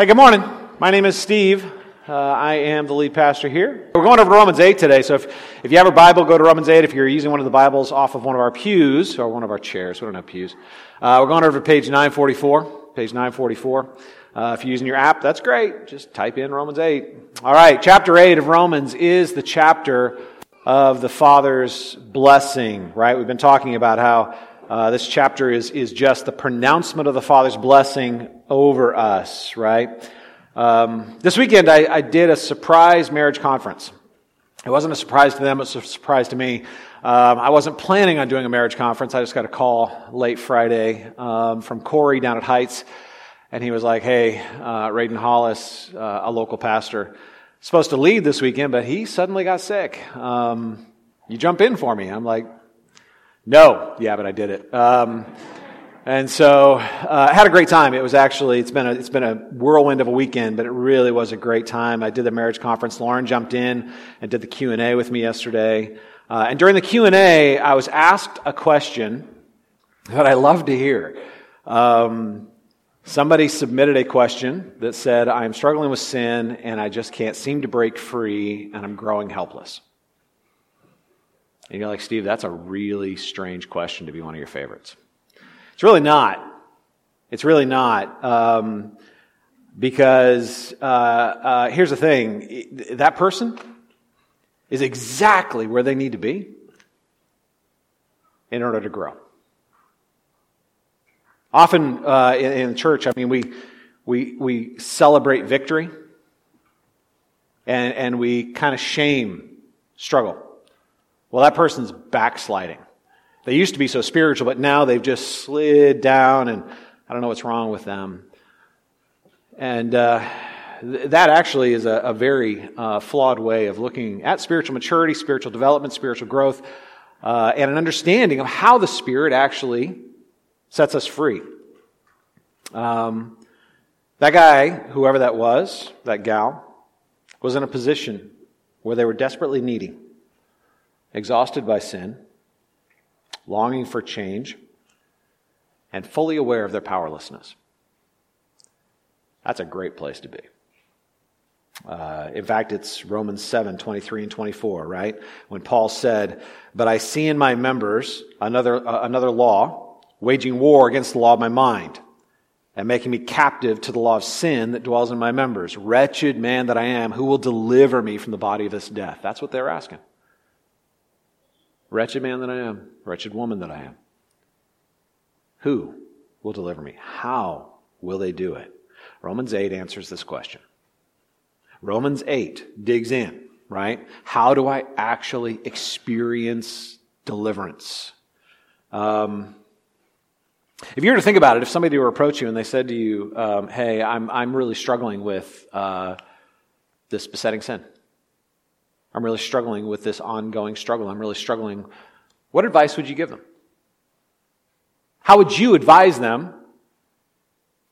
Hey, good morning. My name is Steve. Uh, I am the lead pastor here. We're going over Romans 8 today, so if, if you have a Bible, go to Romans 8. If you're using one of the Bibles off of one of our pews, or one of our chairs, we don't have pews, uh, we're going over to page 944. Page 944. Uh, if you're using your app, that's great. Just type in Romans 8. All right, chapter 8 of Romans is the chapter of the Father's blessing, right? We've been talking about how uh, this chapter is, is just the pronouncement of the Father's blessing over us, right? Um, this weekend, I, I, did a surprise marriage conference. It wasn't a surprise to them, it was a surprise to me. Um, I wasn't planning on doing a marriage conference. I just got a call late Friday um, from Corey down at Heights, and he was like, Hey, uh, Raiden Hollis, uh, a local pastor, supposed to lead this weekend, but he suddenly got sick. Um, you jump in for me. I'm like, no, yeah, but I did it. Um, and so uh, I had a great time. It was actually it's been a, it's been a whirlwind of a weekend, but it really was a great time. I did the marriage conference. Lauren jumped in and did the Q and A with me yesterday. Uh, and during the Q and A, I was asked a question that I love to hear. Um, somebody submitted a question that said, "I am struggling with sin, and I just can't seem to break free, and I'm growing helpless." And you're like, Steve, that's a really strange question to be one of your favorites. It's really not. It's really not. Um, because uh, uh, here's the thing that person is exactly where they need to be in order to grow. Often uh, in, in church, I mean, we, we, we celebrate victory and, and we kind of shame struggle. Well, that person's backsliding. They used to be so spiritual, but now they've just slid down, and I don't know what's wrong with them. And uh, th- that actually is a, a very uh, flawed way of looking at spiritual maturity, spiritual development, spiritual growth, uh, and an understanding of how the Spirit actually sets us free. Um, that guy, whoever that was, that gal, was in a position where they were desperately needy exhausted by sin, longing for change, and fully aware of their powerlessness. That's a great place to be. Uh, in fact, it's Romans 7 23 and 24, right? When Paul said, But I see in my members another, uh, another law, waging war against the law of my mind, and making me captive to the law of sin that dwells in my members. Wretched man that I am, who will deliver me from the body of this death? That's what they're asking. Wretched man that I am, wretched woman that I am. Who will deliver me? How will they do it? Romans 8 answers this question. Romans 8 digs in, right? How do I actually experience deliverance? Um, if you were to think about it, if somebody were to approach you and they said to you, um, hey, I'm, I'm really struggling with uh, this besetting sin, I'm really struggling with this ongoing struggle. I'm really struggling. What advice would you give them? How would you advise them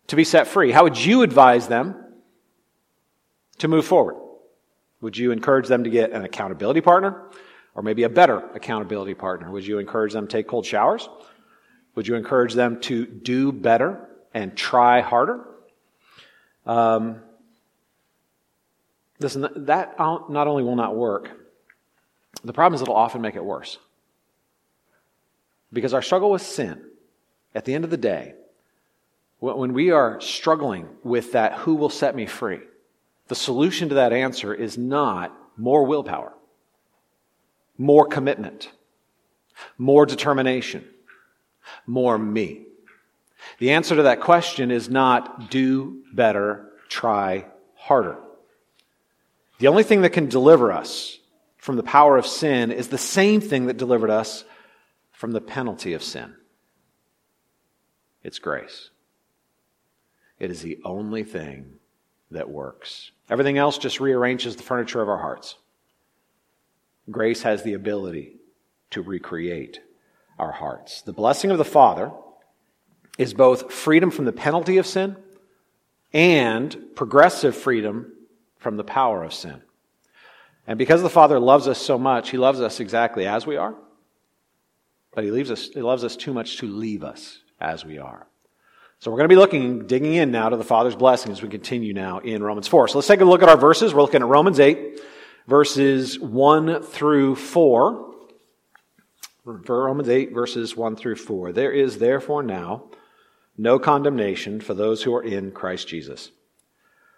to be set free? How would you advise them to move forward? Would you encourage them to get an accountability partner or maybe a better accountability partner? Would you encourage them to take cold showers? Would you encourage them to do better and try harder? Um, Listen, that not only will not work, the problem is it'll often make it worse. Because our struggle with sin, at the end of the day, when we are struggling with that, who will set me free? The solution to that answer is not more willpower, more commitment, more determination, more me. The answer to that question is not do better, try harder. The only thing that can deliver us from the power of sin is the same thing that delivered us from the penalty of sin it's grace. It is the only thing that works. Everything else just rearranges the furniture of our hearts. Grace has the ability to recreate our hearts. The blessing of the Father is both freedom from the penalty of sin and progressive freedom from the power of sin. And because the Father loves us so much, He loves us exactly as we are, but He, leaves us, he loves us too much to leave us as we are. So we're going to be looking, digging in now to the Father's blessing as we continue now in Romans 4. So let's take a look at our verses. We're looking at Romans 8, verses 1 through 4. For Romans 8, verses 1 through 4. There is therefore now no condemnation for those who are in Christ Jesus.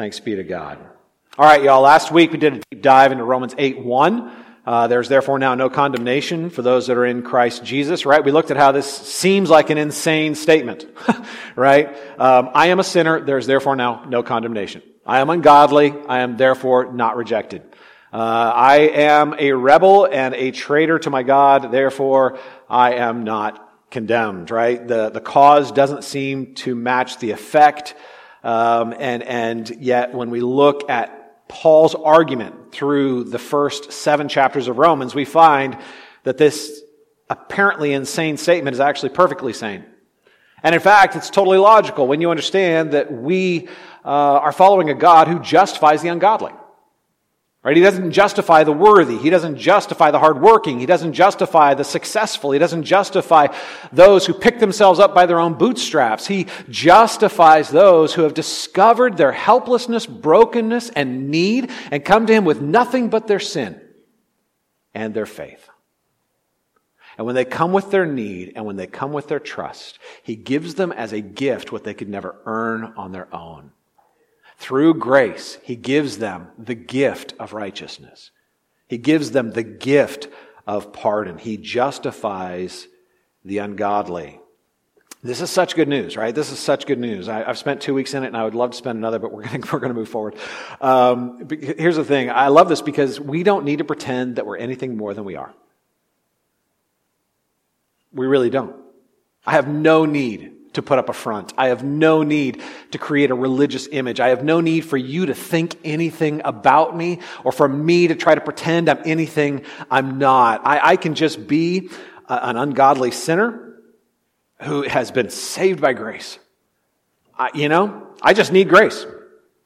Thanks be to God. All right, y'all. Last week we did a deep dive into Romans 8 1. Uh, there's therefore now no condemnation for those that are in Christ Jesus, right? We looked at how this seems like an insane statement, right? Um, I am a sinner. There's therefore now no condemnation. I am ungodly. I am therefore not rejected. Uh, I am a rebel and a traitor to my God. Therefore, I am not condemned, right? The, the cause doesn't seem to match the effect. Um, and, and yet when we look at Paul's argument through the first seven chapters of Romans, we find that this apparently insane statement is actually perfectly sane. And in fact, it's totally logical when you understand that we uh, are following a God who justifies the ungodly. Right? He doesn't justify the worthy. He doesn't justify the hardworking. He doesn't justify the successful. He doesn't justify those who pick themselves up by their own bootstraps. He justifies those who have discovered their helplessness, brokenness, and need and come to Him with nothing but their sin and their faith. And when they come with their need and when they come with their trust, He gives them as a gift what they could never earn on their own. Through grace, He gives them the gift of righteousness. He gives them the gift of pardon. He justifies the ungodly. This is such good news, right? This is such good news. I, have spent two weeks in it, and I would love to spend another, but we're going we're to move forward. Um, here's the thing. I love this because we don't need to pretend that we're anything more than we are. We really don't. I have no need to put up a front. I have no need to create a religious image. I have no need for you to think anything about me or for me to try to pretend I'm anything I'm not. I, I can just be a, an ungodly sinner who has been saved by grace. I, you know, I just need grace.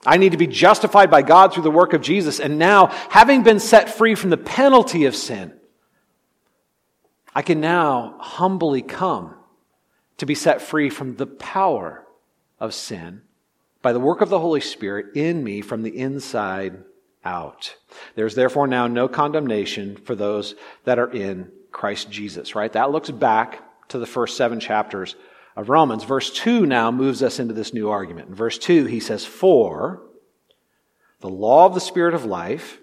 I need to be justified by God through the work of Jesus. And now, having been set free from the penalty of sin, I can now humbly come to be set free from the power of sin by the work of the Holy Spirit in me from the inside out. There's therefore now no condemnation for those that are in Christ Jesus, right? That looks back to the first seven chapters of Romans. Verse 2 now moves us into this new argument. In verse 2, he says, For the law of the Spirit of life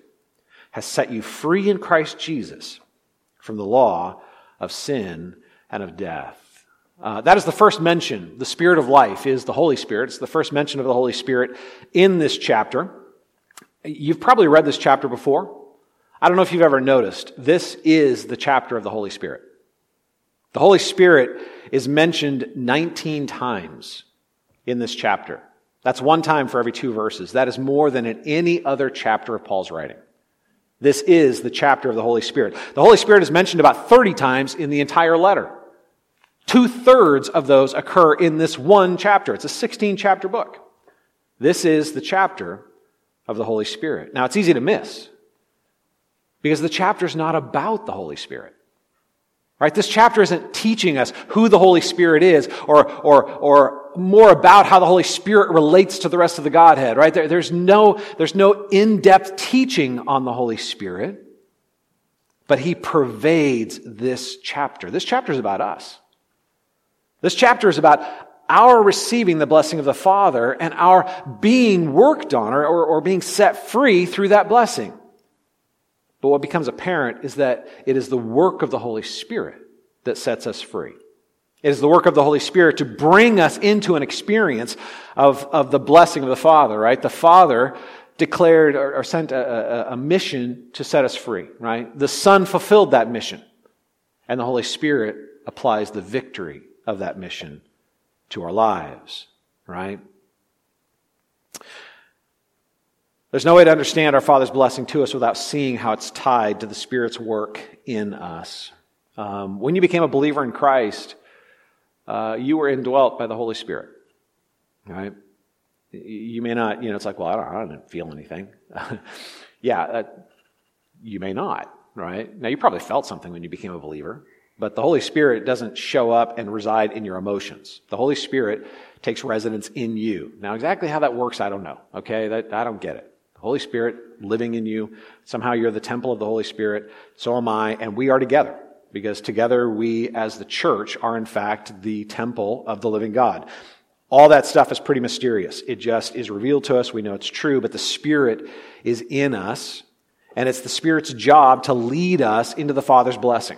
has set you free in Christ Jesus from the law of sin and of death. Uh, that is the first mention. The Spirit of life is the Holy Spirit. It's the first mention of the Holy Spirit in this chapter. You've probably read this chapter before. I don't know if you've ever noticed. This is the chapter of the Holy Spirit. The Holy Spirit is mentioned 19 times in this chapter. That's one time for every two verses. That is more than in any other chapter of Paul's writing. This is the chapter of the Holy Spirit. The Holy Spirit is mentioned about 30 times in the entire letter. Two thirds of those occur in this one chapter. It's a 16 chapter book. This is the chapter of the Holy Spirit. Now, it's easy to miss because the chapter is not about the Holy Spirit. Right? This chapter isn't teaching us who the Holy Spirit is or, or, or more about how the Holy Spirit relates to the rest of the Godhead, right? There, there's no, there's no in-depth teaching on the Holy Spirit, but He pervades this chapter. This chapter is about us. This chapter is about our receiving the blessing of the Father and our being worked on or, or, or, being set free through that blessing. But what becomes apparent is that it is the work of the Holy Spirit that sets us free. It is the work of the Holy Spirit to bring us into an experience of, of the blessing of the Father, right? The Father declared or, or sent a, a, a mission to set us free, right? The Son fulfilled that mission, and the Holy Spirit applies the victory of that mission to our lives. right? There's no way to understand our Father's blessing to us without seeing how it's tied to the Spirit's work in us. Um, when you became a believer in Christ, uh, you were indwelt by the Holy Spirit, right? You may not, you know, it's like, well, I don't, I don't feel anything. yeah, uh, you may not, right? Now, you probably felt something when you became a believer, but the Holy Spirit doesn't show up and reside in your emotions. The Holy Spirit takes residence in you. Now, exactly how that works, I don't know, okay? That, I don't get it. The Holy Spirit living in you. Somehow you're the temple of the Holy Spirit. So am I, and we are together because together we as the church are in fact the temple of the living God. All that stuff is pretty mysterious. It just is revealed to us. We know it's true, but the Spirit is in us, and it's the Spirit's job to lead us into the Father's blessing.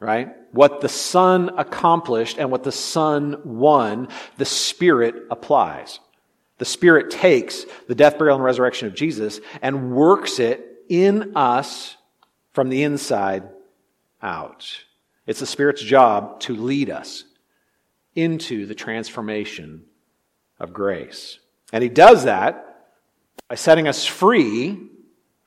Right? What the Son accomplished and what the Son won, the Spirit applies. The Spirit takes the death, burial, and resurrection of Jesus and works it in us from the inside out. It's the Spirit's job to lead us into the transformation of grace. And he does that by setting us free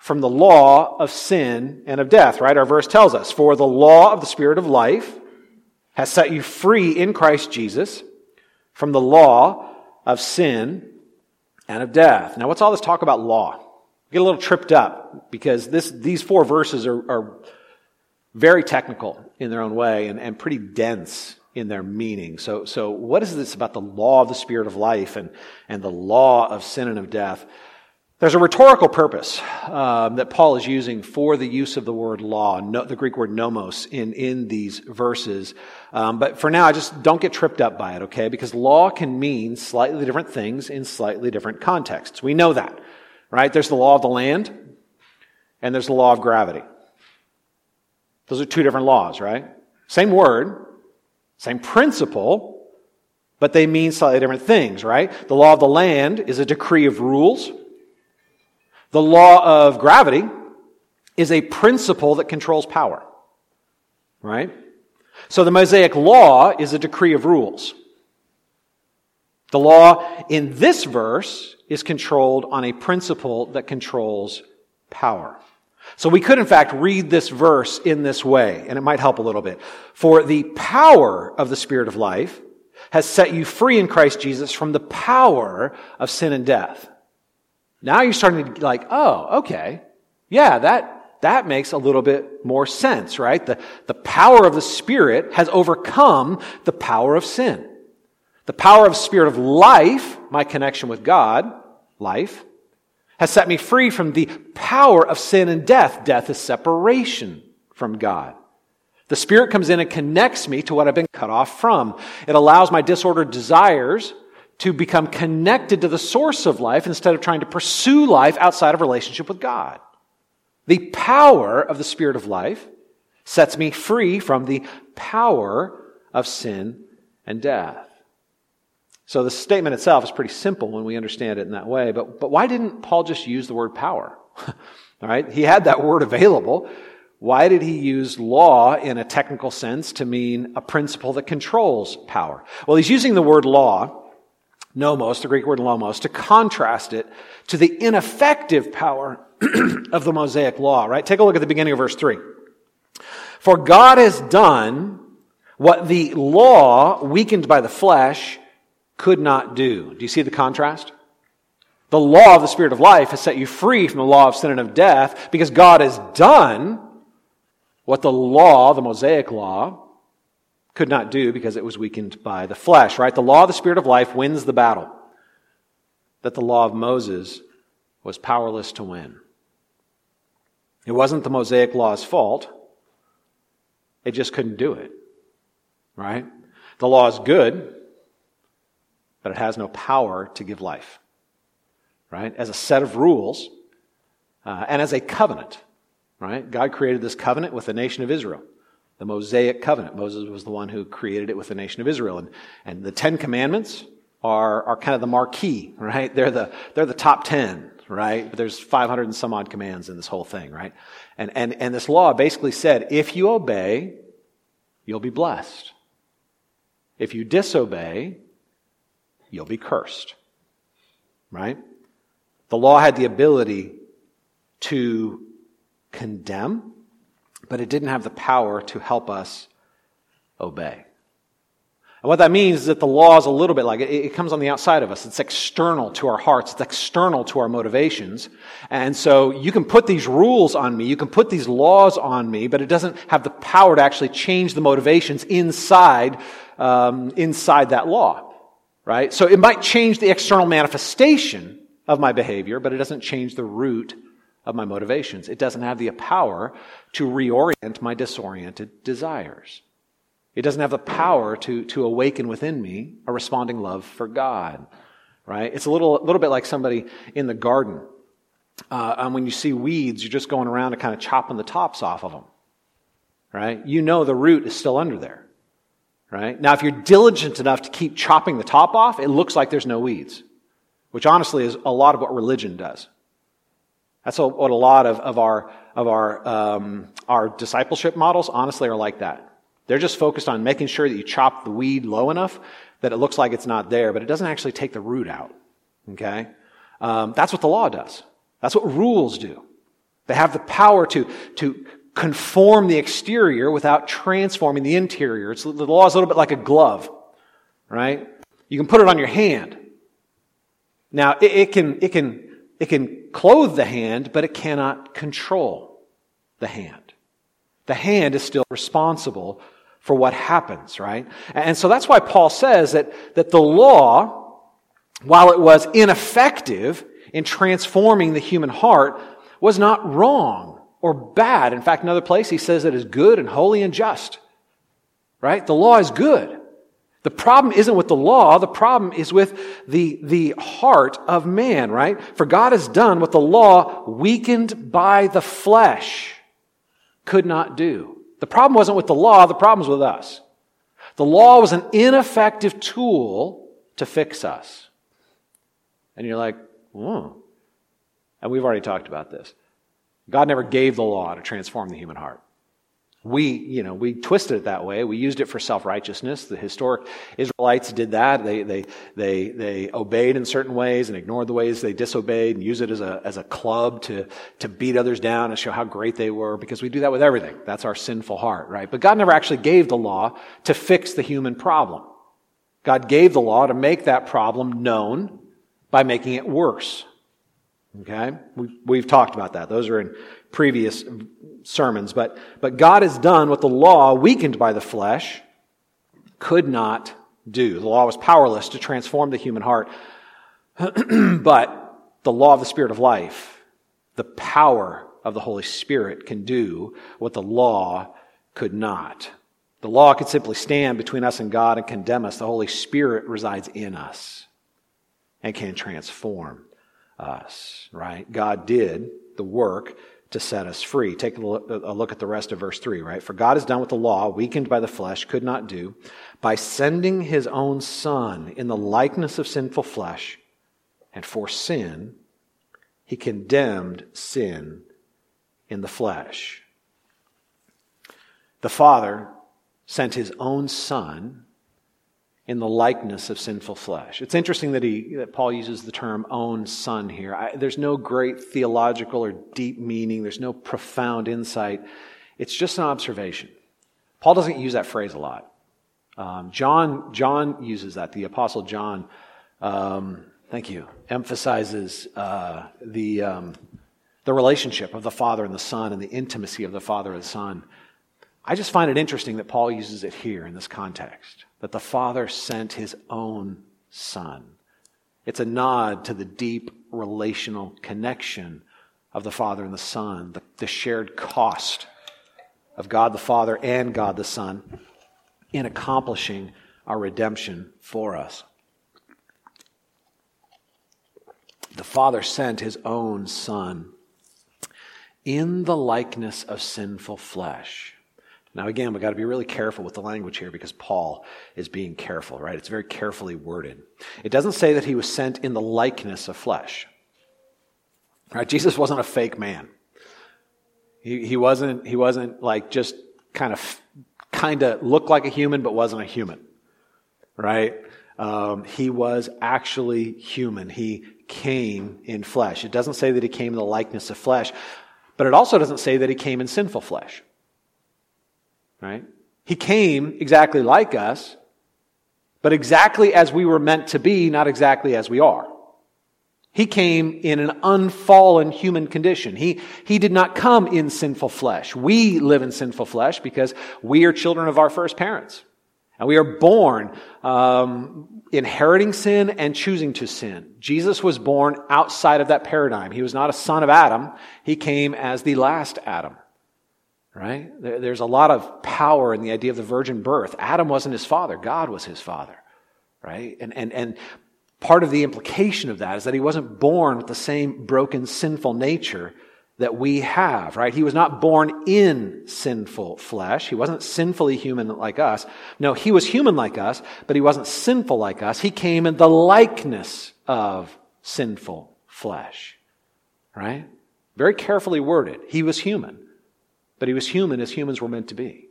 from the law of sin and of death, right? Our verse tells us, For the law of the Spirit of life has set you free in Christ Jesus from the law of sin and of death. Now, what's all this talk about law? Get a little tripped up because this, these four verses are, are very technical in their own way and, and pretty dense in their meaning. So, so what is this about the law of the spirit of life and, and the law of sin and of death? There's a rhetorical purpose um, that Paul is using for the use of the word law, no, the Greek word nomos, in, in these verses. Um, but for now, I just don't get tripped up by it, okay? Because law can mean slightly different things in slightly different contexts. We know that, right? There's the law of the land, and there's the law of gravity. Those are two different laws, right? Same word, same principle, but they mean slightly different things, right? The law of the land is a decree of rules. The law of gravity is a principle that controls power, right? So the Mosaic law is a decree of rules. The law in this verse is controlled on a principle that controls power. So we could, in fact, read this verse in this way, and it might help a little bit. For the power of the Spirit of life has set you free in Christ Jesus from the power of sin and death. Now you're starting to like, oh, okay. Yeah, that, that makes a little bit more sense, right? The, the power of the Spirit has overcome the power of sin. The power of Spirit of life, my connection with God, life, has set me free from the power of sin and death. Death is separation from God. The Spirit comes in and connects me to what I've been cut off from. It allows my disordered desires to become connected to the source of life instead of trying to pursue life outside of relationship with God. The power of the Spirit of life sets me free from the power of sin and death. So the statement itself is pretty simple when we understand it in that way. But, but why didn't Paul just use the word power? All right. He had that word available. Why did he use law in a technical sense to mean a principle that controls power? Well, he's using the word law, nomos, the Greek word nomos, to contrast it to the ineffective power of the Mosaic law, right? Take a look at the beginning of verse 3. For God has done what the law, weakened by the flesh, could not do. Do you see the contrast? The law of the Spirit of life has set you free from the law of sin and of death because God has done what the law, the Mosaic law, could not do because it was weakened by the flesh, right? The law of the Spirit of life wins the battle that the law of Moses was powerless to win. It wasn't the Mosaic law's fault. It just couldn't do it, right? The law is good but it has no power to give life. Right? As a set of rules uh, and as a covenant. Right? God created this covenant with the nation of Israel. The Mosaic covenant. Moses was the one who created it with the nation of Israel. And, and the Ten Commandments are, are kind of the marquee, right? They're the, they're the top ten, right? But there's 500 and some odd commands in this whole thing, right? And, and, and this law basically said, if you obey, you'll be blessed. If you disobey, you'll be cursed. Right? The law had the ability to condemn, but it didn't have the power to help us obey. And what that means is that the law is a little bit like it, it comes on the outside of us. It's external to our hearts. It's external to our motivations. And so you can put these rules on me. You can put these laws on me, but it doesn't have the power to actually change the motivations inside, um, inside that law. Right? So it might change the external manifestation of my behavior, but it doesn't change the root of my motivations. It doesn't have the power to reorient my disoriented desires. It doesn't have the power to, to awaken within me a responding love for God, right? It's a little, little bit like somebody in the garden. Uh, and when you see weeds, you're just going around and kind of chopping the tops off of them, right? You know the root is still under there, right? Now, if you're diligent enough to keep chopping the top off, it looks like there's no weeds, which honestly is a lot of what religion does. That's what a lot of, of our, of our, um, our discipleship models honestly are like that. They're just focused on making sure that you chop the weed low enough that it looks like it's not there, but it doesn't actually take the root out. Okay? Um, that's what the law does. That's what rules do. They have the power to, to conform the exterior without transforming the interior. It's, the law is a little bit like a glove, right? You can put it on your hand. Now, it, it can, it can, it can clothe the hand, but it cannot control the hand. The hand is still responsible for what happens, right? And so that's why Paul says that, that the law, while it was ineffective in transforming the human heart, was not wrong or bad. In fact, another place he says it is good and holy and just. Right? The law is good. The problem isn't with the law, the problem is with the, the heart of man, right? For God has done what the law, weakened by the flesh, could not do. The problem wasn't with the law, the problem was with us. The law was an ineffective tool to fix us. And you're like, oh. And we've already talked about this. God never gave the law to transform the human heart. We, you know, we twisted it that way. We used it for self-righteousness. The historic Israelites did that. They, they, they, they obeyed in certain ways and ignored the ways they disobeyed and used it as a, as a club to, to beat others down and show how great they were because we do that with everything. That's our sinful heart, right? But God never actually gave the law to fix the human problem. God gave the law to make that problem known by making it worse. Okay? We, have talked about that. Those are in previous sermons. But, but God has done what the law, weakened by the flesh, could not do. The law was powerless to transform the human heart. but the law of the Spirit of life, the power of the Holy Spirit can do what the law could not. The law could simply stand between us and God and condemn us. The Holy Spirit resides in us and can transform us, right? God did the work to set us free. Take a look, at the rest of verse 3, right? For God has done what the law, weakened by the flesh, could not do by sending his own Son in the likeness of sinful flesh. And for sin, he condemned sin in the flesh. The Father sent his own Son in the likeness of sinful flesh. It's interesting that he that Paul uses the term own son here. I, there's no great theological or deep meaning. There's no profound insight. It's just an observation. Paul doesn't use that phrase a lot. Um, John John uses that. The apostle John, um, thank you, emphasizes uh, the um, the relationship of the Father and the Son and the intimacy of the Father and the Son. I just find it interesting that Paul uses it here in this context that the Father sent his own Son. It's a nod to the deep relational connection of the Father and the Son, the, the shared cost of God the Father and God the Son in accomplishing our redemption for us. The Father sent his own Son in the likeness of sinful flesh. Now, again, we've got to be really careful with the language here because Paul is being careful, right? It's very carefully worded. It doesn't say that he was sent in the likeness of flesh. Right? Jesus wasn't a fake man. He, he wasn't, he wasn't like just kind of, kind of looked like a human but wasn't a human. Right? um, he was actually human. He came in flesh. It doesn't say that he came in the likeness of flesh, but it also doesn't say that he came in sinful flesh. Right? He came exactly like us, but exactly as we were meant to be, not exactly as we are. He came in an unfallen human condition. He, he did not come in sinful flesh. We live in sinful flesh because we are children of our first parents. And we are born um, inheriting sin and choosing to sin. Jesus was born outside of that paradigm. He was not a son of Adam. He came as the last Adam. Right? There's a lot of power in the idea of the virgin birth. Adam wasn't his father. God was his father. Right? And, and, and part of the implication of that is that he wasn't born with the same broken, sinful nature that we have, right? He was not born in sinful flesh. He wasn't sinfully human like us. No, he was human like us, but he wasn't sinful like us. He came in the likeness of sinful flesh, right? Very carefully worded. He was human, but he was human as humans were meant to be.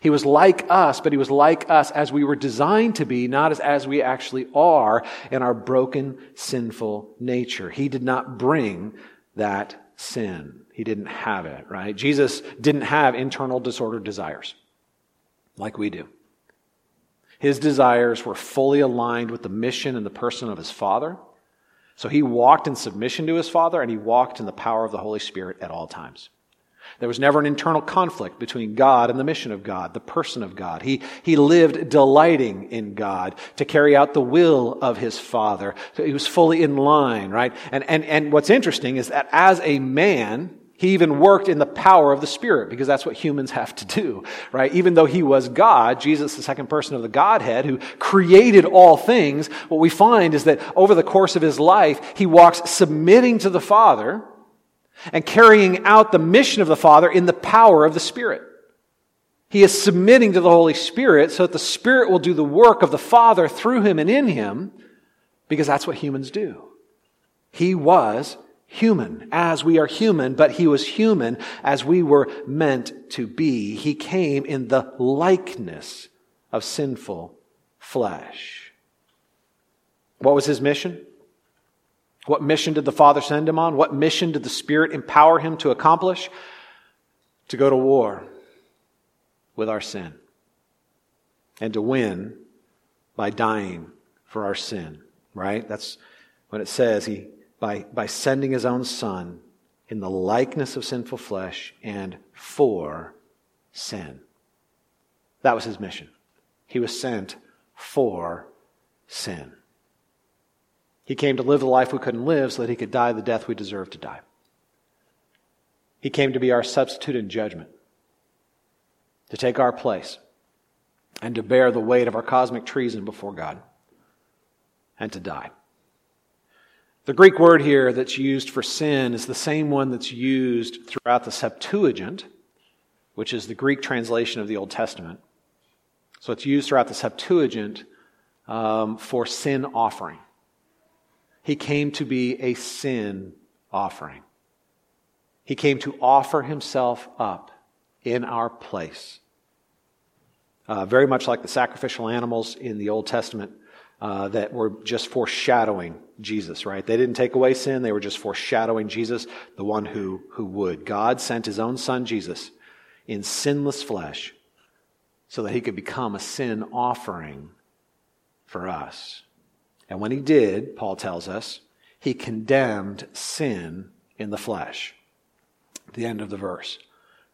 He was like us, but he was like us as we were designed to be, not as, as we actually are in our broken, sinful nature. He did not bring that sin. He didn't have it, right? Jesus didn't have internal disordered desires like we do. His desires were fully aligned with the mission and the person of his Father. So he walked in submission to his Father and he walked in the power of the Holy Spirit at all times. There was never an internal conflict between God and the mission of God, the person of God. He, he lived delighting in God to carry out the will of his Father. So he was fully in line, right? And, and, and what's interesting is that as a man, he even worked in the power of the Spirit because that's what humans have to do, right? Even though he was God, Jesus, the second person of the Godhead who created all things, what we find is that over the course of his life, he walks submitting to the Father and carrying out the mission of the Father in the power of the Spirit. He is submitting to the Holy Spirit so that the Spirit will do the work of the Father through him and in him because that's what humans do. He was human as we are human, but he was human as we were meant to be. He came in the likeness of sinful flesh. What was his mission? What mission did the Father send him on? What mission did the Spirit empower him to accomplish? To go to war with our sin and to win by dying for our sin, right? That's when it says he, by, by sending his own son in the likeness of sinful flesh and for sin. That was his mission. He was sent for sin. He came to live the life we couldn't live so that he could die the death we deserve to die. He came to be our substitute in judgment, to take our place, and to bear the weight of our cosmic treason before God, and to die. The Greek word here that's used for sin is the same one that's used throughout the Septuagint, which is the Greek translation of the Old Testament. So it's used throughout the Septuagint um, for sin offering. He came to be a sin offering. He came to offer himself up in our place. Uh, very much like the sacrificial animals in the Old Testament uh, that were just foreshadowing Jesus, right? They didn't take away sin, they were just foreshadowing Jesus, the one who, who would. God sent his own son, Jesus, in sinless flesh so that he could become a sin offering for us. And when he did, Paul tells us, he condemned sin in the flesh. The end of the verse,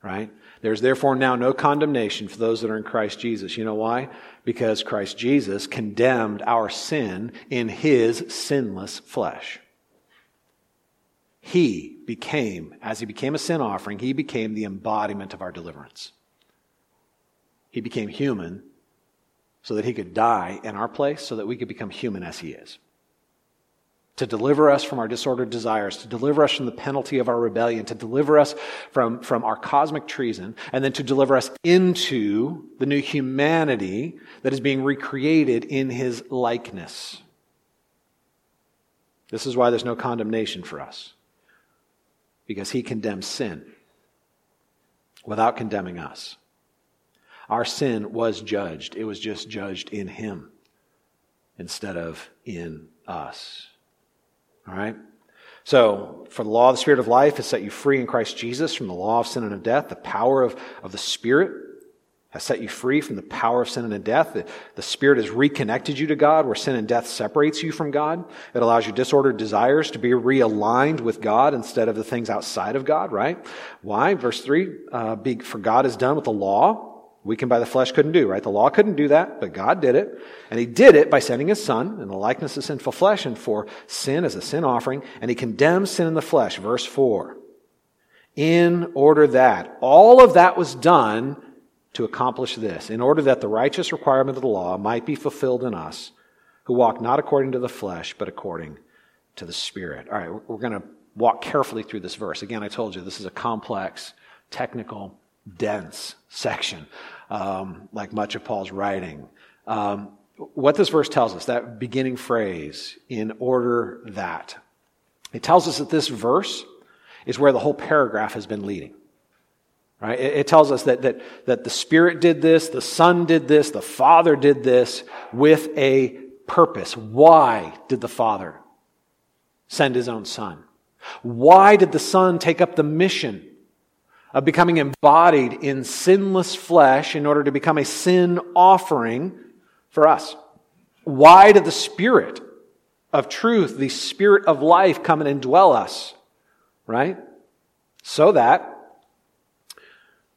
right? There's therefore now no condemnation for those that are in Christ Jesus. You know why? Because Christ Jesus condemned our sin in his sinless flesh. He became, as he became a sin offering, he became the embodiment of our deliverance. He became human so that he could die in our place, so that we could become human as he is. To deliver us from our disordered desires, to deliver us from the penalty of our rebellion, to deliver us from, from our cosmic treason, and then to deliver us into the new humanity that is being recreated in his likeness. This is why there's no condemnation for us, because he condemns sin without condemning us. Our sin was judged, it was just judged in Him. instead of in us. All right? So, for the law of the Spirit of life has set you free in Christ Jesus from the law of sin and of death. The power of, of the Spirit has set you free from the power of sin and of death. The, the Spirit has reconnected you to God, where sin and death separates you from God. It allows your disordered desires to be realigned with God instead of the things outside of God, right? Why? Verse 3 uh, be, For God is done with the law weakened by the flesh couldn't do, right? The law couldn't do that, but God did it. And he did it by sending his son in the likeness of sinful flesh and for sin as a sin offering. And he condemns sin in the flesh. Verse 4. In order that all of that was done to accomplish this, in order that the righteous requirement of the law might be fulfilled in us who walk not according to the flesh, but according to the Spirit. All right, we're going to walk carefully through this verse. Again, I told you this is a complex, technical, dense section um, like much of Paul's writing. Um, what this verse tells us, that beginning phrase, in order that, it tells us that this verse is where the whole paragraph has been leading. Right? It, it tells us that, that, that the Spirit did this, the Son did this, the Father did this with a purpose. Why did the Father send his own Son? Why did the Son take up the mission of becoming embodied in sinless flesh in order to become a sin offering for us. Why did the Spirit of truth, the Spirit of life, come and indwell us? Right? So that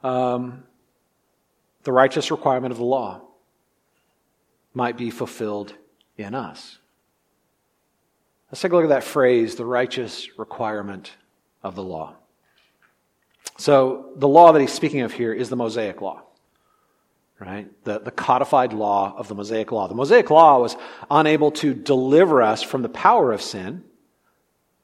um, the righteous requirement of the law might be fulfilled in us. Let's take a look at that phrase, the righteous requirement of the law. So the law that he's speaking of here is the Mosaic law, right? The, the codified law of the Mosaic law. The Mosaic law was unable to deliver us from the power of sin,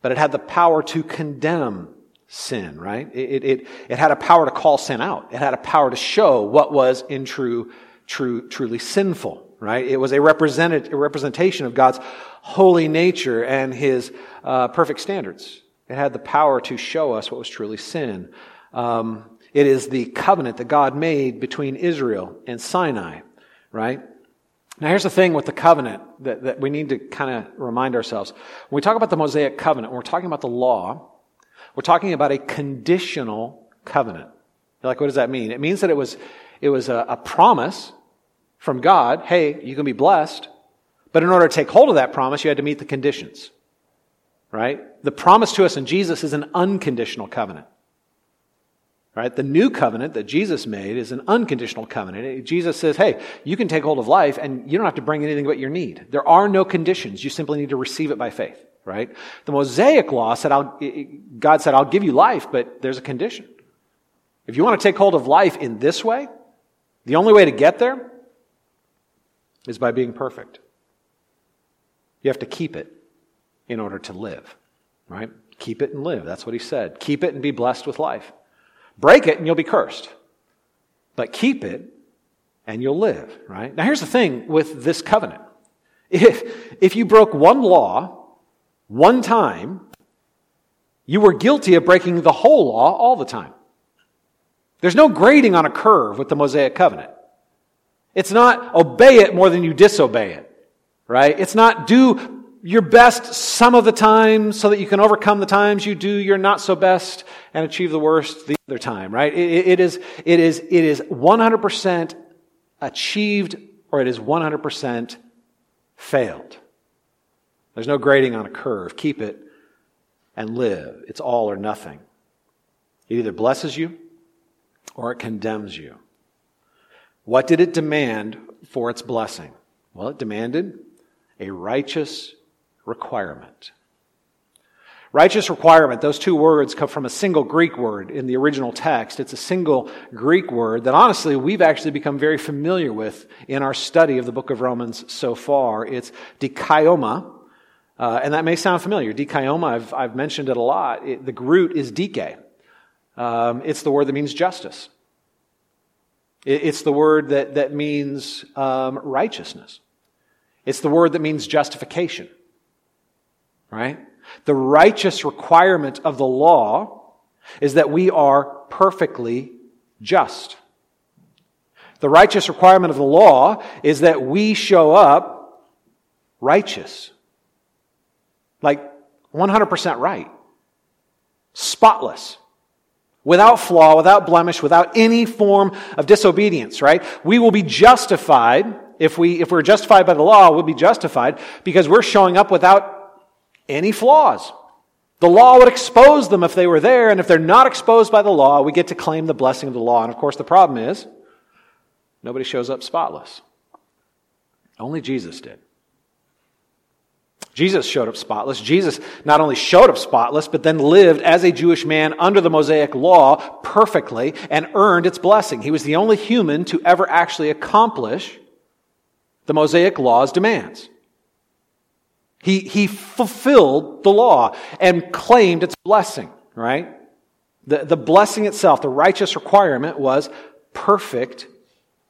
but it had the power to condemn sin, right? It, it, it had a power to call sin out. It had a power to show what was in true, true, truly sinful, right? It was a, represented, a representation of God's holy nature and his uh, perfect standards. It had the power to show us what was truly sin. Um, it is the covenant that God made between Israel and Sinai, right? Now, here's the thing with the covenant that, that we need to kind of remind ourselves. When we talk about the Mosaic covenant, when we're talking about the law, we're talking about a conditional covenant. Like, what does that mean? It means that it was, it was a, a promise from God hey, you can be blessed. But in order to take hold of that promise, you had to meet the conditions. Right? The promise to us in Jesus is an unconditional covenant. Right? The new covenant that Jesus made is an unconditional covenant. Jesus says, hey, you can take hold of life and you don't have to bring anything but your need. There are no conditions. You simply need to receive it by faith. Right? The Mosaic law said, God said, I'll give you life, but there's a condition. If you want to take hold of life in this way, the only way to get there is by being perfect. You have to keep it in order to live. Right? Keep it and live. That's what he said. Keep it and be blessed with life. Break it and you'll be cursed. But keep it and you'll live, right? Now here's the thing with this covenant. If, if you broke one law one time, you were guilty of breaking the whole law all the time. There's no grading on a curve with the Mosaic covenant. It's not obey it more than you disobey it, right? It's not do your best some of the time so that you can overcome the times you do your not so best and achieve the worst the other time, right? it, it is, it is, it is 100% achieved or it is 100% failed. There's no grading on a curve. Keep it and live. It's all or nothing. It either blesses you or it condemns you. What did it demand for its blessing? Well, it demanded a righteous requirement. Righteous requirement, those two words come from a single Greek word in the original text. It's a single Greek word that honestly we've actually become very familiar with in our study of the book of Romans so far. It's dikaioma, uh, and that may sound familiar. Dikaioma, I've, I've mentioned it a lot. It, the root is dike. Um, it's the word that means justice. It, it's the word that, that means um, righteousness. It's the word that means justification right? The righteous requirement of the law is that we are perfectly just. The righteous requirement of the law is that we show up righteous. Like 100% right. Spotless. Without flaw, without blemish, without any form of disobedience, right? We will be justified. If, we, if we're justified by the law, we'll be justified because we're showing up without any flaws. The law would expose them if they were there, and if they're not exposed by the law, we get to claim the blessing of the law. And of course, the problem is nobody shows up spotless. Only Jesus did. Jesus showed up spotless. Jesus not only showed up spotless, but then lived as a Jewish man under the Mosaic law perfectly and earned its blessing. He was the only human to ever actually accomplish the Mosaic law's demands. He, he fulfilled the law and claimed its blessing, right? The, the blessing itself, the righteous requirement was perfect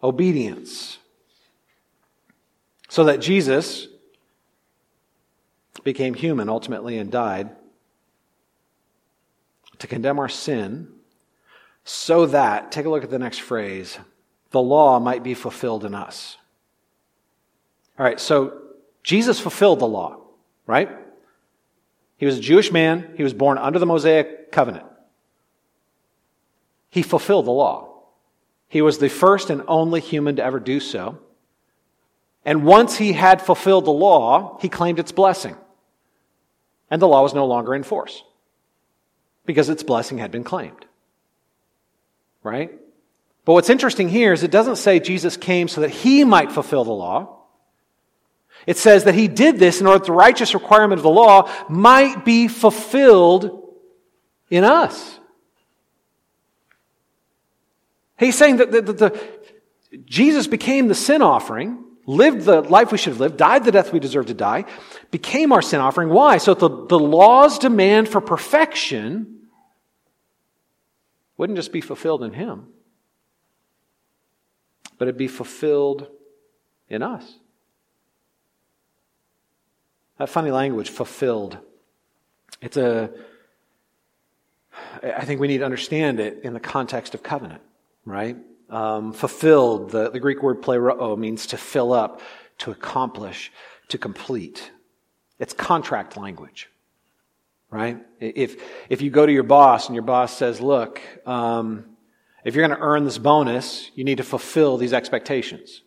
obedience. So that Jesus became human ultimately and died to condemn our sin so that, take a look at the next phrase, the law might be fulfilled in us. All right, so Jesus fulfilled the law, right? He was a Jewish man. He was born under the Mosaic covenant. He fulfilled the law. He was the first and only human to ever do so. And once he had fulfilled the law, he claimed its blessing and the law was no longer in force because its blessing had been claimed. Right? But what's interesting here is it doesn't say Jesus came so that he might fulfill the law. It says that he did this in order that the righteous requirement of the law might be fulfilled in us. He's saying that the, the, the Jesus became the sin offering lived the life we should have lived, died the death we deserve to die, became our sin offering. Why? So the, the law's demand for perfection wouldn't just be fulfilled in him, but it'd be fulfilled in us. That funny language, fulfilled. It's a, I think we need to understand it in the context of covenant, right? Um, fulfilled, the, the Greek word pleroo means to fill up, to accomplish, to complete. It's contract language, right? If, if you go to your boss and your boss says, look, um, if you're going to earn this bonus, you need to fulfill these expectations.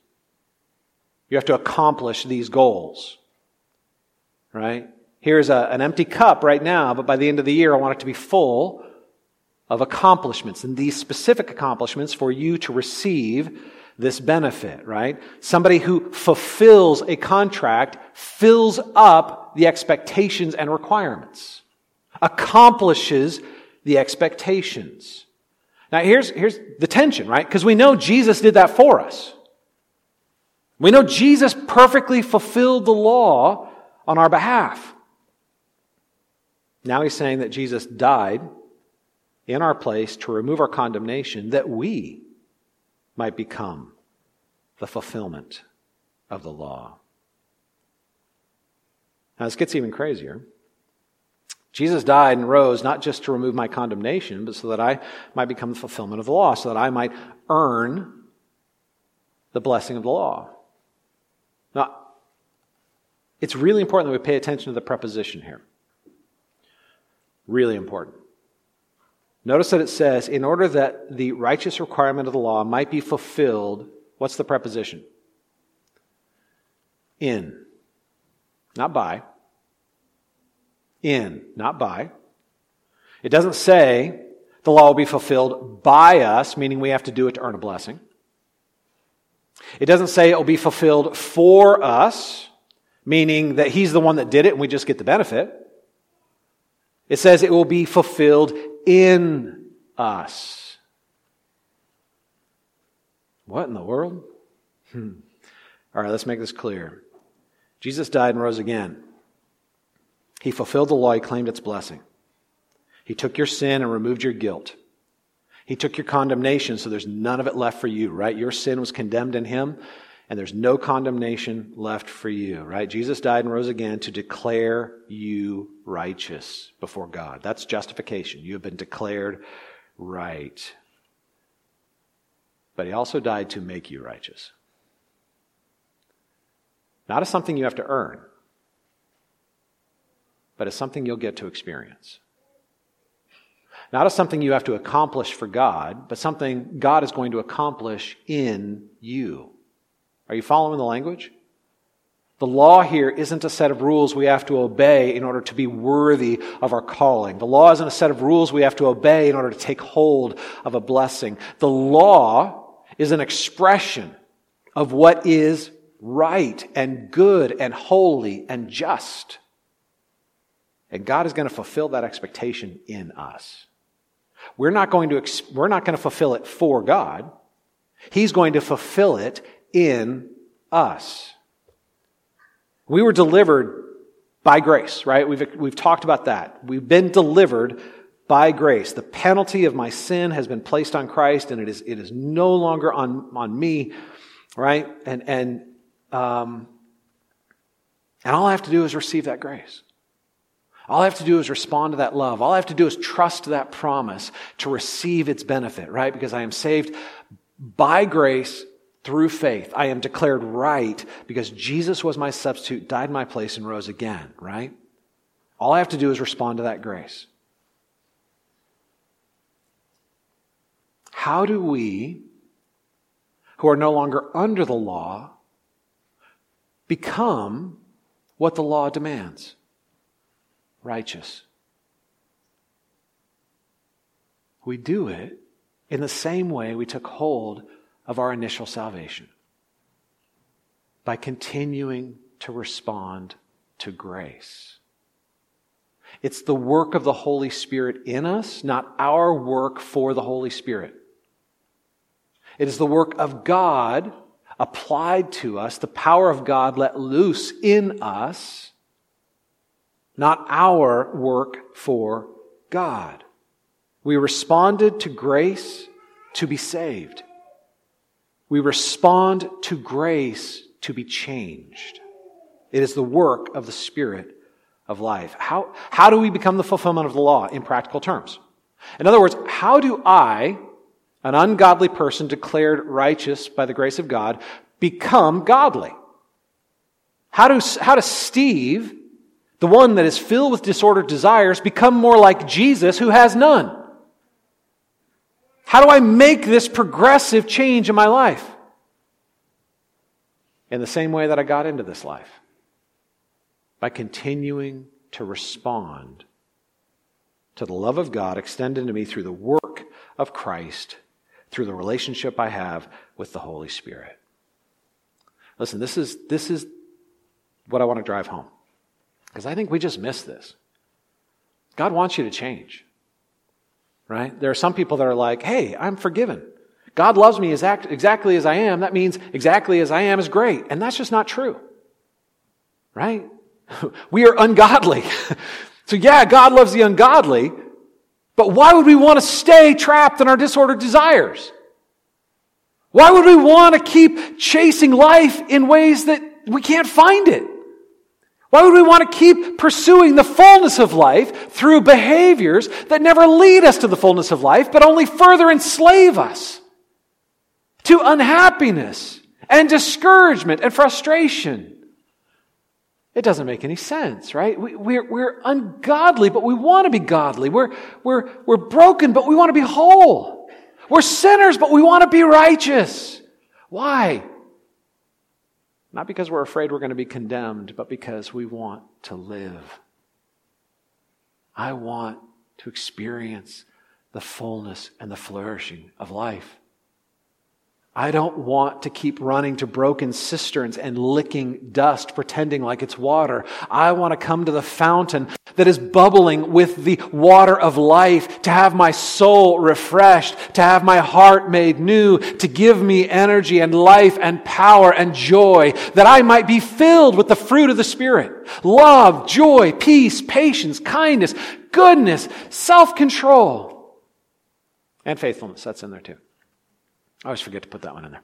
You have to accomplish these goals, right? Here's a, an empty cup right now, but by the end of the year, I want it to be full of accomplishments and these specific accomplishments for you to receive this benefit, right? Somebody who fulfills a contract fills up the expectations and requirements, accomplishes the expectations. Now here's, here's the tension, right? Because we know Jesus did that for us. We know Jesus perfectly fulfilled the law on our behalf. Now he's saying that Jesus died in our place to remove our condemnation that we might become the fulfillment of the law. Now, this gets even crazier. Jesus died and rose not just to remove my condemnation, but so that I might become the fulfillment of the law, so that I might earn the blessing of the law. Now, it's really important that we pay attention to the preposition here. Really important. Notice that it says, in order that the righteous requirement of the law might be fulfilled, what's the preposition? In, not by. In, not by. It doesn't say the law will be fulfilled by us, meaning we have to do it to earn a blessing. It doesn't say it will be fulfilled for us, meaning that he's the one that did it and we just get the benefit. It says it will be fulfilled in us. What in the world? Hmm. All right, let's make this clear. Jesus died and rose again. He fulfilled the law, he claimed its blessing. He took your sin and removed your guilt. He took your condemnation, so there's none of it left for you, right? Your sin was condemned in him, and there's no condemnation left for you, right? Jesus died and rose again to declare you righteous before God. That's justification. You have been declared right. But he also died to make you righteous. Not as something you have to earn, but as something you'll get to experience. Not as something you have to accomplish for God, but something God is going to accomplish in you. Are you following the language? The law here isn't a set of rules we have to obey in order to be worthy of our calling. The law isn't a set of rules we have to obey in order to take hold of a blessing. The law is an expression of what is right and good and holy and just. And God is going to fulfill that expectation in us. We're not going to, we're not going to fulfill it for God. He's going to fulfill it in us. We were delivered by grace, right? We've, we've talked about that. We've been delivered by grace. The penalty of my sin has been placed on Christ and it is, it is no longer on, on me, right? And, and, um, and all I have to do is receive that grace. All I have to do is respond to that love. All I have to do is trust that promise to receive its benefit, right? Because I am saved by grace through faith. I am declared right because Jesus was my substitute, died my place, and rose again, right? All I have to do is respond to that grace. How do we, who are no longer under the law, become what the law demands? righteous. We do it in the same way we took hold of our initial salvation by continuing to respond to grace. It's the work of the Holy Spirit in us, not our work for the Holy Spirit. It is the work of God applied to us, the power of God let loose in us not our work for God. We responded to grace to be saved. We respond to grace to be changed. It is the work of the Spirit of life. How, how do we become the fulfillment of the law in practical terms? In other words, how do I, an ungodly person declared righteous by the grace of God, become godly? How, do, how does Steve the one that is filled with disordered desires, become more like Jesus who has none? How do I make this progressive change in my life? In the same way that I got into this life by continuing to respond to the love of God extended to me through the work of Christ, through the relationship I have with the Holy Spirit. Listen, this is, this is what I want to drive home. Because I think we just miss this. God wants you to change. Right? There are some people that are like, hey, I'm forgiven. God loves me act- exactly as I am. That means exactly as I am is great. And that's just not true. Right? We are ungodly. so, yeah, God loves the ungodly, but why would we want to stay trapped in our disordered desires? Why would we want to keep chasing life in ways that we can't find it? Why would we want to keep pursuing the fullness of life through behaviors that never lead us to the fullness of life, but only further enslave us to unhappiness and discouragement and frustration? It doesn't make any sense, right? We, are we're, we're ungodly, but we want to be godly. We're, we're, we're broken, but we want to be whole. We're sinners, but we want to be righteous. Why? Not because we're afraid we're going to be condemned, but because we want to live. I want to experience the fullness and the flourishing of life. I don't want to keep running to broken cisterns and licking dust, pretending like it's water. I want to come to the fountain that is bubbling with the water of life, to have my soul refreshed, to have my heart made new, to give me energy and life and power and joy, that I might be filled with the fruit of the Spirit. Love, joy, peace, patience, kindness, goodness, self-control, and faithfulness. That's in there too. I always forget to put that one in there.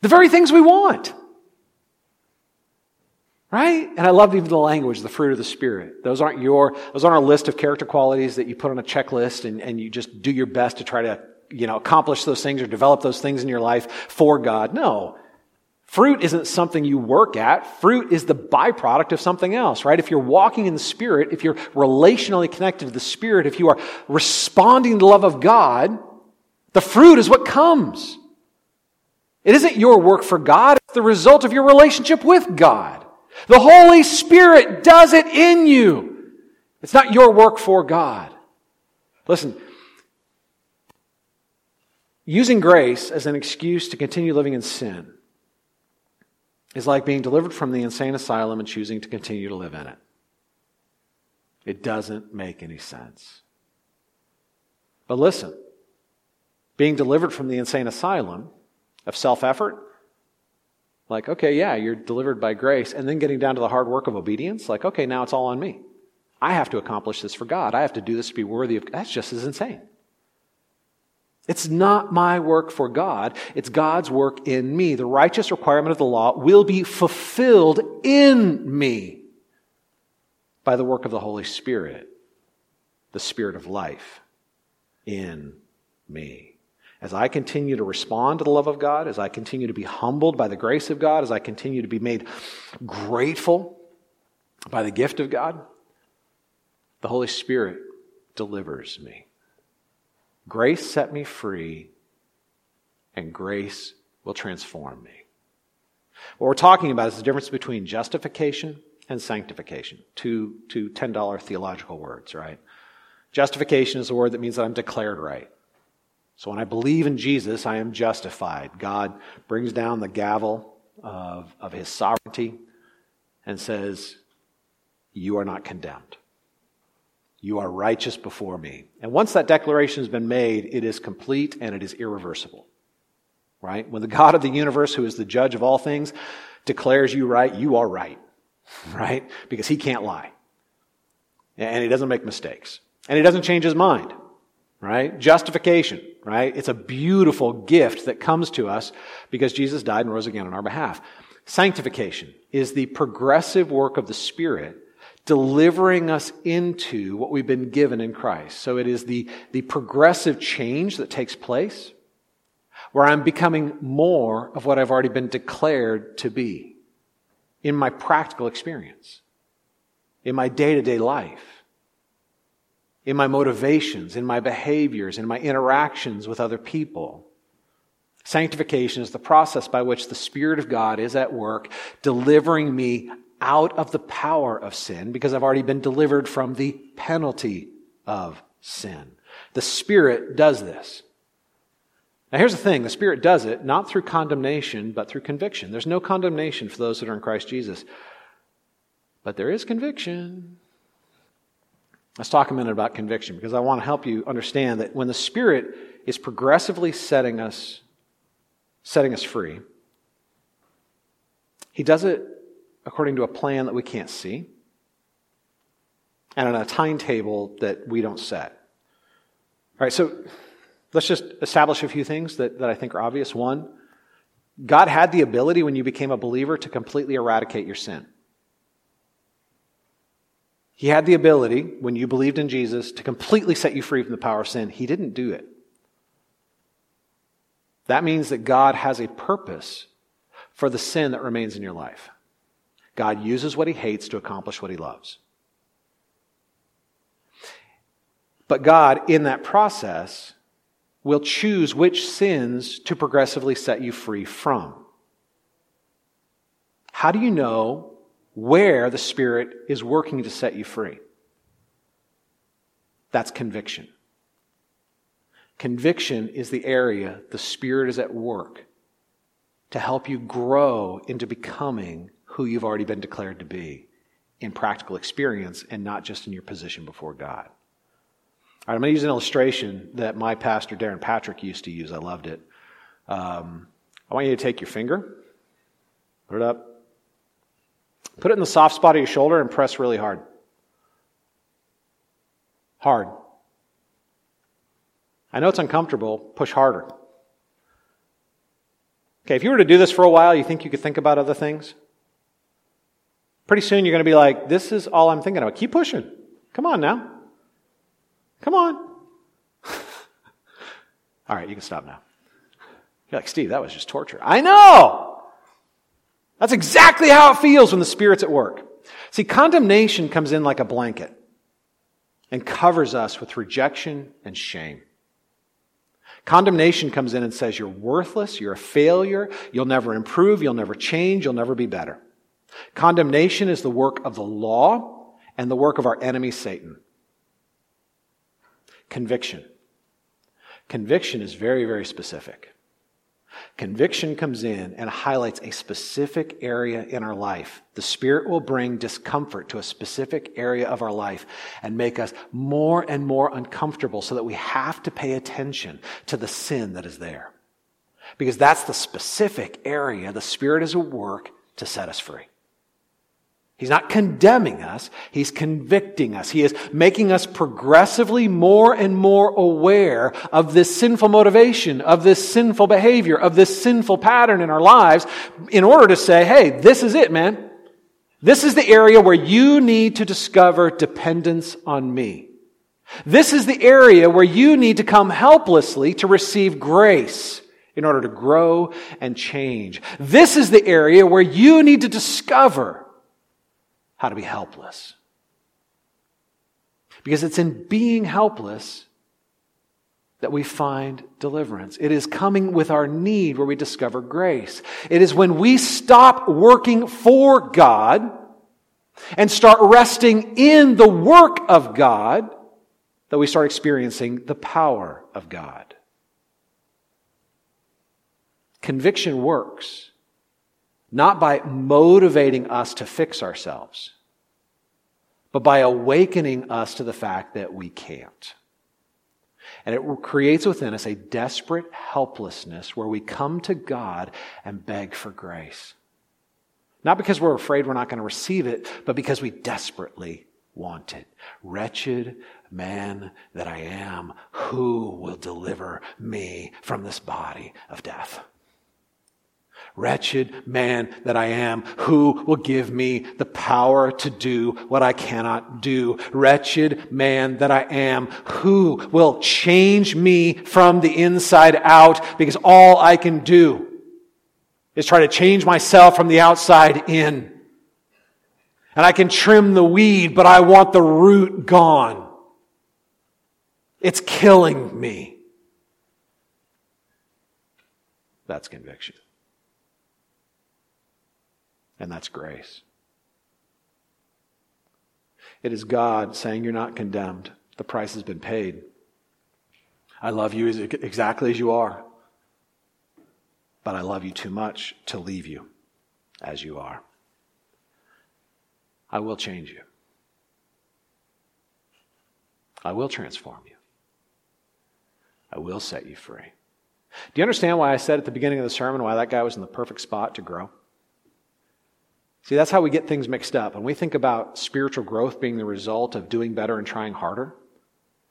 The very things we want. Right? And I love even the language, the fruit of the Spirit. Those aren't your, those aren't a list of character qualities that you put on a checklist and, and you just do your best to try to, you know, accomplish those things or develop those things in your life for God. No. Fruit isn't something you work at. Fruit is the byproduct of something else, right? If you're walking in the Spirit, if you're relationally connected to the Spirit, if you are responding to the love of God, the fruit is what comes. It isn't your work for God, it's the result of your relationship with God. The Holy Spirit does it in you. It's not your work for God. Listen, using grace as an excuse to continue living in sin is like being delivered from the insane asylum and choosing to continue to live in it. It doesn't make any sense. But listen, being delivered from the insane asylum of self effort, like, okay, yeah, you're delivered by grace, and then getting down to the hard work of obedience, like, okay, now it's all on me. I have to accomplish this for God. I have to do this to be worthy of that's just as insane. It's not my work for God, it's God's work in me. The righteous requirement of the law will be fulfilled in me by the work of the Holy Spirit, the Spirit of life in me. As I continue to respond to the love of God, as I continue to be humbled by the grace of God, as I continue to be made grateful by the gift of God, the Holy Spirit delivers me. Grace set me free, and grace will transform me. What we're talking about is the difference between justification and sanctification. Two, two $10 theological words, right? Justification is a word that means that I'm declared right. So when I believe in Jesus, I am justified. God brings down the gavel of, of his sovereignty and says, You are not condemned. You are righteous before me. And once that declaration has been made, it is complete and it is irreversible. Right? When the God of the universe, who is the judge of all things, declares you right, you are right. Right? Because he can't lie. And he doesn't make mistakes. And he doesn't change his mind. Right? Justification. Right? It's a beautiful gift that comes to us because Jesus died and rose again on our behalf. Sanctification is the progressive work of the Spirit delivering us into what we've been given in Christ. So it is the, the progressive change that takes place where I'm becoming more of what I've already been declared to be in my practical experience, in my day to day life, in my motivations, in my behaviors, in my interactions with other people. Sanctification is the process by which the Spirit of God is at work, delivering me out of the power of sin because I've already been delivered from the penalty of sin. The Spirit does this. Now, here's the thing the Spirit does it not through condemnation, but through conviction. There's no condemnation for those that are in Christ Jesus, but there is conviction. Let's talk a minute about conviction because I want to help you understand that when the Spirit is progressively setting us, setting us free, He does it according to a plan that we can't see and on a timetable that we don't set. All right, so let's just establish a few things that, that I think are obvious. One, God had the ability when you became a believer to completely eradicate your sin. He had the ability, when you believed in Jesus, to completely set you free from the power of sin. He didn't do it. That means that God has a purpose for the sin that remains in your life. God uses what he hates to accomplish what he loves. But God, in that process, will choose which sins to progressively set you free from. How do you know where the Spirit is working to set you free? That's conviction. Conviction is the area the Spirit is at work to help you grow into becoming who you've already been declared to be in practical experience and not just in your position before God. All right, I'm going to use an illustration that my pastor, Darrin Patrick, used to use. I loved it. Um, I want you to take your finger, put it up, put it in the soft spot of your shoulder, and press really hard. Hard. I know it's uncomfortable. Push harder. Okay, if you were to do this for a while, you think you could think about other things? Pretty soon you're going to be like, this is all I'm thinking about. Keep pushing. Come on now. Come on. all right, you can stop now. You're like, Steve, that was just torture. I know! That's exactly how it feels when the Spirit's at work. See, condemnation comes in like a blanket and covers us with rejection and shame. Condemnation comes in and says, You're worthless, you're a failure, you'll never improve, you'll never change, you'll never be better. Condemnation is the work of the law and the work of our enemy, Satan. Conviction. Conviction is very, very specific. Conviction comes in and highlights a specific area in our life. The Spirit will bring discomfort to a specific area of our life and make us more and more uncomfortable so that we have to pay attention to the sin that is there. Because that's the specific area the Spirit is at work to set us free. He's not condemning us. He's convicting us. He is making us progressively more and more aware of this sinful motivation, of this sinful behavior, of this sinful pattern in our lives in order to say, hey, this is it, man. This is the area where you need to discover dependence on me. This is the area where you need to come helplessly to receive grace in order to grow and change. This is the area where you need to discover how to be helpless. Because it's in being helpless that we find deliverance. It is coming with our need where we discover grace. It is when we stop working for God and start resting in the work of God that we start experiencing the power of God. Conviction works not by motivating us to fix ourselves, but by awakening us to the fact that we can't. And it creates within us a desperate helplessness where we come to God and beg for grace. Not because we're afraid we're not going to receive it, but because we desperately want it. Wretched man that I am, who will deliver me from this body of death? Wretched man that I am, who will give me the power to do what I cannot do? Wretched man that I am, who will change me from the inside out because all I can do is try to change myself from the outside in. And I can trim the weed, but I want the root gone. It's killing me. That's conviction. And that's grace. It is God saying, You're not condemned. The price has been paid. I love you exactly as you are, but I love you too much to leave you as you are. I will change you. I will transform you. I will set you free. Do you understand why I said at the beginning of the sermon why that guy was in the perfect spot to grow? See, that's how we get things mixed up. When we think about spiritual growth being the result of doing better and trying harder,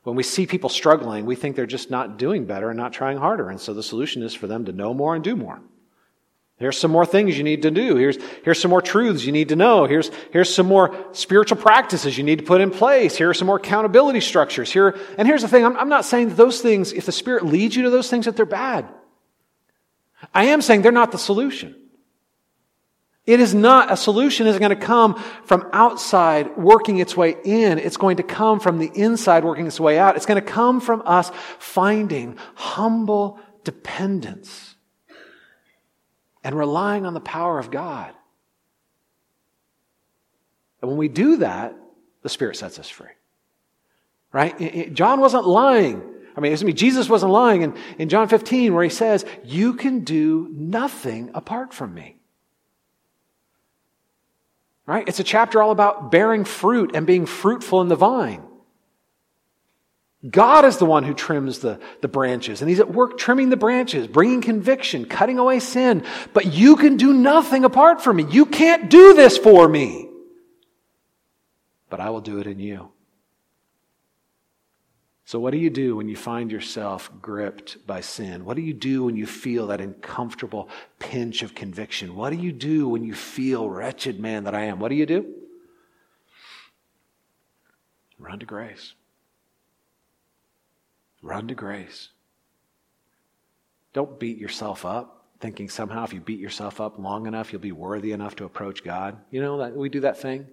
when we see people struggling, we think they're just not doing better and not trying harder. And so the solution is for them to know more and do more. Here's some more things you need to do. Here's, here's some more truths you need to know. Here's, here's some more spiritual practices you need to put in place. Here are some more accountability structures. Here, and here's the thing I'm, I'm not saying that those things, if the Spirit leads you to those things, that they're bad. I am saying they're not the solution. It is not, a solution isn't going to come from outside working its way in. It's going to come from the inside working its way out. It's going to come from us finding humble dependence and relying on the power of God. And when we do that, the Spirit sets us free. Right? John wasn't lying. I mean, me, Jesus wasn't lying in, in John 15 where he says, You can do nothing apart from me. Right? It's a chapter all about bearing fruit and being fruitful in the vine. God is the one who trims the, the branches, and He's at work trimming the branches, bringing conviction, cutting away sin. But you can do nothing apart from me. You can't do this for me. But I will do it in you. So, what do you do when you find yourself gripped by sin? What do you do when you feel that uncomfortable pinch of conviction? What do you do when you feel, wretched man that I am? What do you do? Run to grace. Run to grace. Don't beat yourself up. thinking somehow if you beat yourself up long enough, you'll be worthy enough to approach God. You know that we do that thing.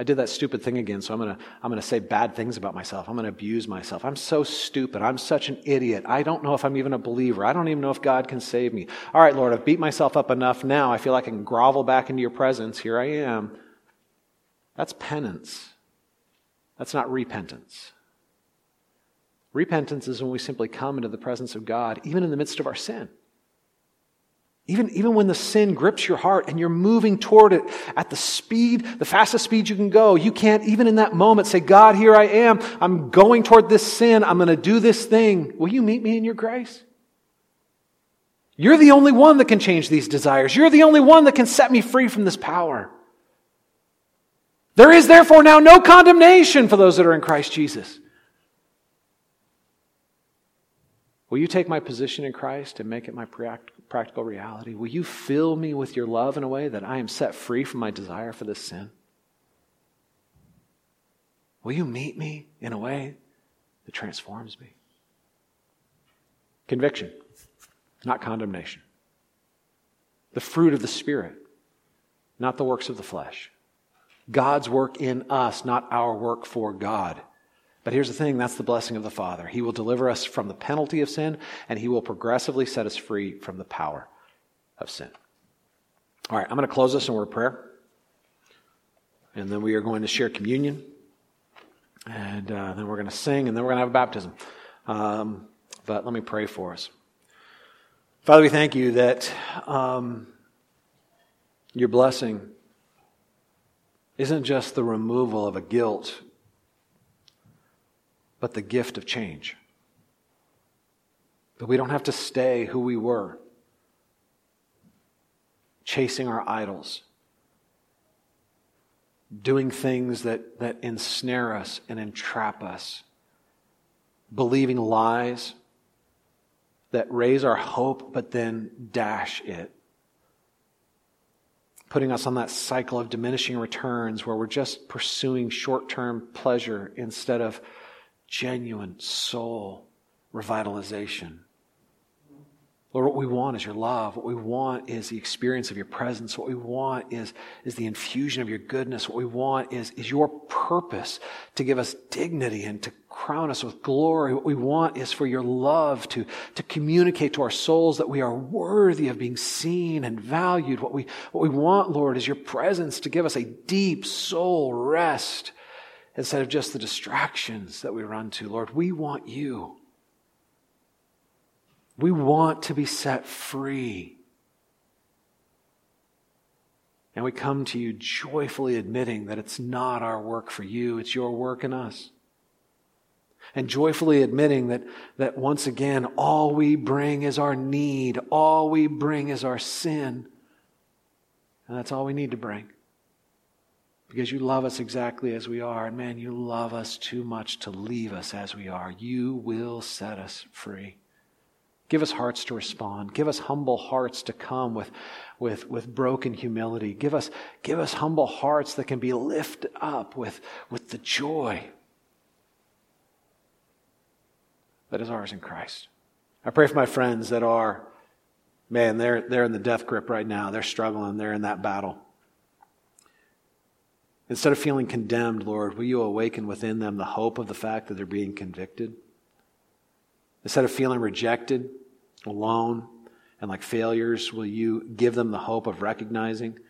I did that stupid thing again, so I'm going to I'm going to say bad things about myself. I'm going to abuse myself. I'm so stupid. I'm such an idiot. I don't know if I'm even a believer. I don't even know if God can save me. All right, Lord, I've beat myself up enough now. I feel like I can grovel back into your presence. Here I am. That's penance. That's not repentance. Repentance is when we simply come into the presence of God, even in the midst of our sin. Even, even when the sin grips your heart and you're moving toward it at the speed, the fastest speed you can go, you can't even in that moment say, God, here I am. I'm going toward this sin. I'm going to do this thing. Will you meet me in your grace? You're the only one that can change these desires. You're the only one that can set me free from this power. There is therefore now no condemnation for those that are in Christ Jesus. Will you take my position in Christ and make it my practical reality? Will you fill me with your love in a way that I am set free from my desire for this sin? Will you meet me in a way that transforms me? Conviction, not condemnation. The fruit of the Spirit, not the works of the flesh. God's work in us, not our work for God. But here's the thing that's the blessing of the Father. He will deliver us from the penalty of sin, and He will progressively set us free from the power of sin. All right, I'm going to close this in word of prayer. And then we are going to share communion. And uh, then we're going to sing, and then we're going to have a baptism. Um, but let me pray for us. Father, we thank you that um, your blessing isn't just the removal of a guilt but the gift of change. That we don't have to stay who we were, chasing our idols, doing things that, that ensnare us and entrap us, believing lies that raise our hope but then dash it putting us on that cycle of diminishing returns where we're just pursuing short term pleasure instead of genuine soul revitalization. Lord, what we want is your love. What we want is the experience of your presence. What we want is, is the infusion of your goodness. What we want is, is your purpose to give us dignity and to crown us with glory. What we want is for your love to, to communicate to our souls that we are worthy of being seen and valued. What we, what we want, Lord, is your presence to give us a deep soul rest instead of just the distractions that we run to. Lord, we want you. We want to be set free. And we come to you joyfully admitting that it's not our work for you, it's your work in us. And joyfully admitting that, that once again, all we bring is our need, all we bring is our sin. And that's all we need to bring because you love us exactly as we are. And man, you love us too much to leave us as we are. You will set us free. Give us hearts to respond. Give us humble hearts to come with, with, with broken humility. Give us, give us humble hearts that can be lifted up with, with the joy that is ours in Christ. I pray for my friends that are, man, they're, they're in the death grip right now. They're struggling. They're in that battle. Instead of feeling condemned, Lord, will you awaken within them the hope of the fact that they're being convicted? Instead of feeling rejected, alone, and like failures, will you give them the hope of recognizing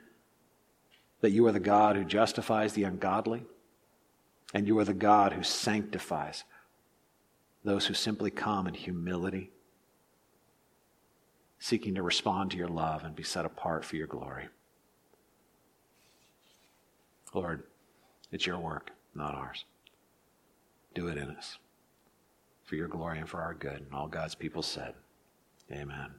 that you are the God who justifies the ungodly and you are the God who sanctifies those who simply come in humility, seeking to respond to your love and be set apart for your glory? Lord, it's your work, not ours. Do it in us for your glory and for our good. And all God's people said, Amen.